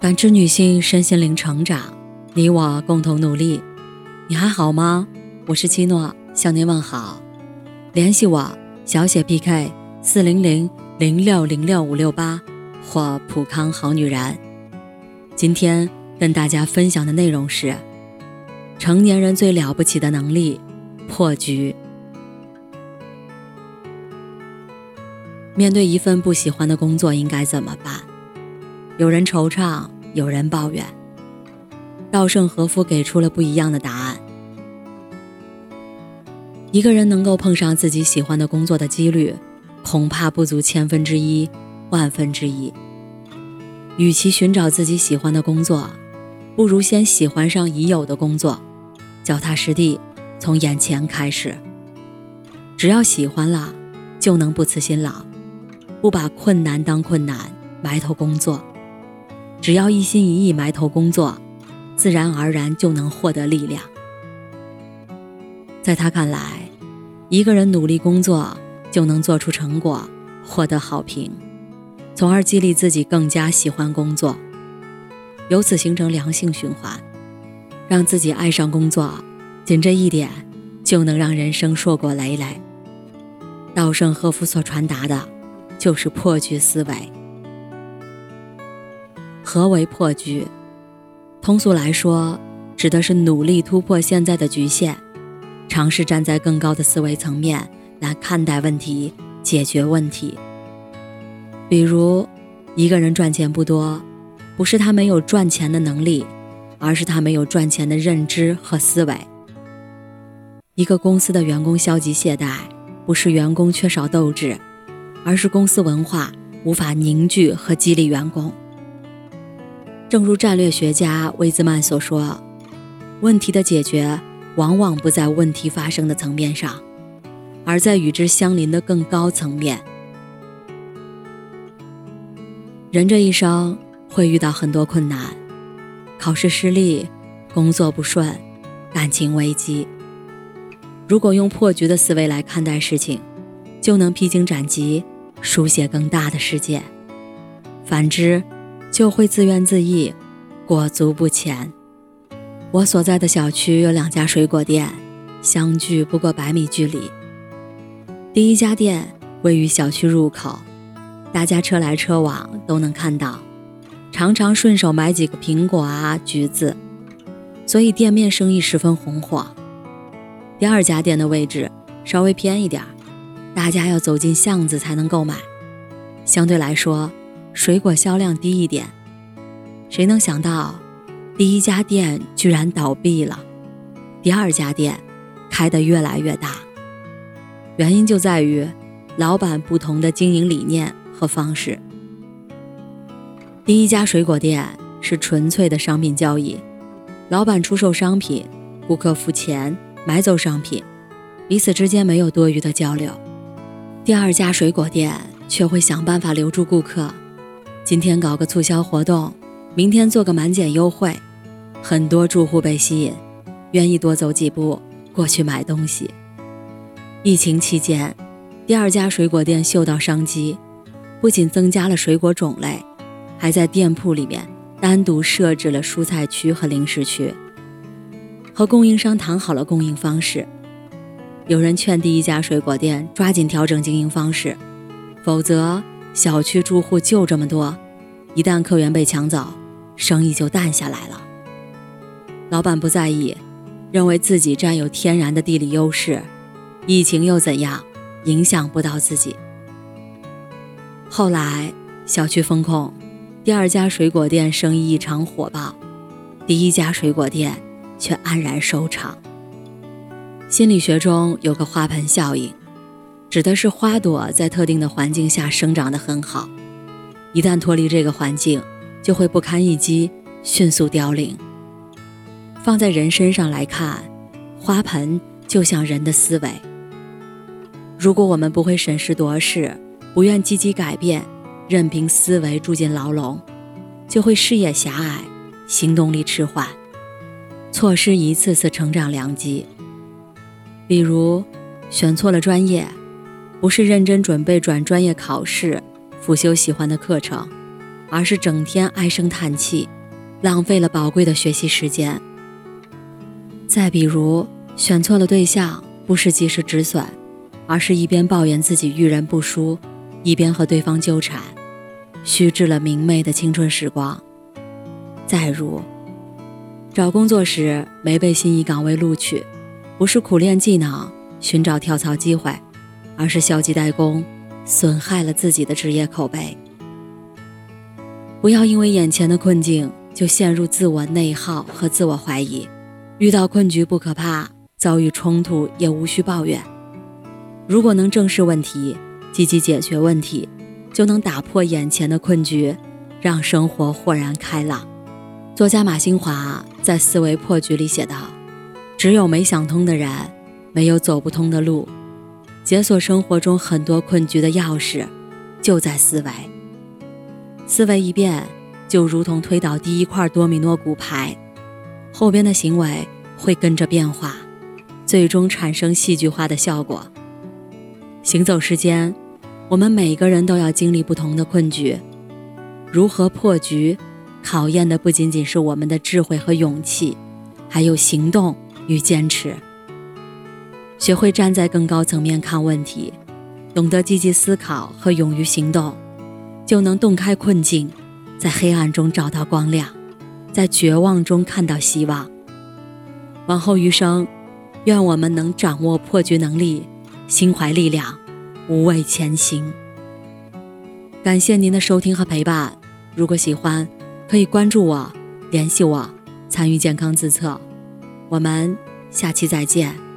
感知女性身心灵成长，你我共同努力。你还好吗？我是七诺，向您问好。联系我小写 PK 四零零零六零六五六八或普康好女人。今天跟大家分享的内容是：成年人最了不起的能力——破局。面对一份不喜欢的工作，应该怎么办？有人惆怅，有人抱怨。稻盛和夫给出了不一样的答案：一个人能够碰上自己喜欢的工作的几率，恐怕不足千分之一、万分之一。与其寻找自己喜欢的工作，不如先喜欢上已有的工作，脚踏实地，从眼前开始。只要喜欢了，就能不辞辛劳，不把困难当困难，埋头工作。只要一心一意埋头工作，自然而然就能获得力量。在他看来，一个人努力工作就能做出成果，获得好评，从而激励自己更加喜欢工作，由此形成良性循环，让自己爱上工作。仅这一点，就能让人生硕果累累。稻盛和夫所传达的，就是破局思维。何为破局？通俗来说，指的是努力突破现在的局限，尝试站在更高的思维层面来看待问题、解决问题。比如，一个人赚钱不多，不是他没有赚钱的能力，而是他没有赚钱的认知和思维。一个公司的员工消极懈怠，不是员工缺少斗志，而是公司文化无法凝聚和激励员工。正如战略学家威兹曼所说：“问题的解决往往不在问题发生的层面上，而在与之相邻的更高层面。”人这一生会遇到很多困难，考试失利，工作不顺，感情危机。如果用破局的思维来看待事情，就能披荆斩棘，书写更大的世界。反之，就会自怨自艾，裹足不前。我所在的小区有两家水果店，相距不过百米距离。第一家店位于小区入口，大家车来车往都能看到，常常顺手买几个苹果啊、橘子，所以店面生意十分红火。第二家店的位置稍微偏一点，大家要走进巷子才能购买，相对来说。水果销量低一点，谁能想到，第一家店居然倒闭了，第二家店开得越来越大。原因就在于老板不同的经营理念和方式。第一家水果店是纯粹的商品交易，老板出售商品，顾客付钱买走商品，彼此之间没有多余的交流。第二家水果店却会想办法留住顾客。今天搞个促销活动，明天做个满减优惠，很多住户被吸引，愿意多走几步过去买东西。疫情期间，第二家水果店嗅到商机，不仅增加了水果种类，还在店铺里面单独设置了蔬菜区和零食区，和供应商谈好了供应方式。有人劝第一家水果店抓紧调整经营方式，否则。小区住户就这么多，一旦客源被抢走，生意就淡下来了。老板不在意，认为自己占有天然的地理优势，疫情又怎样，影响不到自己。后来小区封控，第二家水果店生意异常火爆，第一家水果店却黯然收场。心理学中有个花盆效应。指的是花朵在特定的环境下生长得很好，一旦脱离这个环境，就会不堪一击，迅速凋零。放在人身上来看，花盆就像人的思维。如果我们不会审时度势，不愿积极改变，任凭思维住进牢笼，就会视野狭隘，行动力迟缓，错失一次次成长良机。比如，选错了专业。不是认真准备转专业考试，辅修喜欢的课程，而是整天唉声叹气，浪费了宝贵的学习时间。再比如，选错了对象，不是及时止损，而是一边抱怨自己遇人不淑，一边和对方纠缠，虚掷了明媚的青春时光。再如，找工作时没被心仪岗位录取，不是苦练技能寻找跳槽机会，而是消极怠工，损害了自己的职业口碑。不要因为眼前的困境就陷入自我内耗和自我怀疑，遇到困局不可怕，遭遇冲突也无需抱怨。如果能正视问题，积极解决问题，就能打破眼前的困局，让生活豁然开朗。作家马新华在《思维破局》里写道：“只有没想通的人，没有走不通的路。解锁生活中很多困局的钥匙，就在思维。”思维一变，就如同推倒第一块多米诺骨牌，后边的行为会跟着变化，最终产生戏剧化的效果。行走世间，我们每个人都要经历不同的困局，如何破局，考验的不仅仅是我们的智慧和勇气，还有行动与坚持。学会站在更高层面看问题，懂得积极思考和勇于行动。就能洞开困境，在黑暗中找到光亮，在绝望中看到希望。往后余生，愿我们能掌握破局能力，心怀力量，无畏前行。感谢您的收听和陪伴。如果喜欢，可以关注我，联系我，参与健康自测。我们下期再见。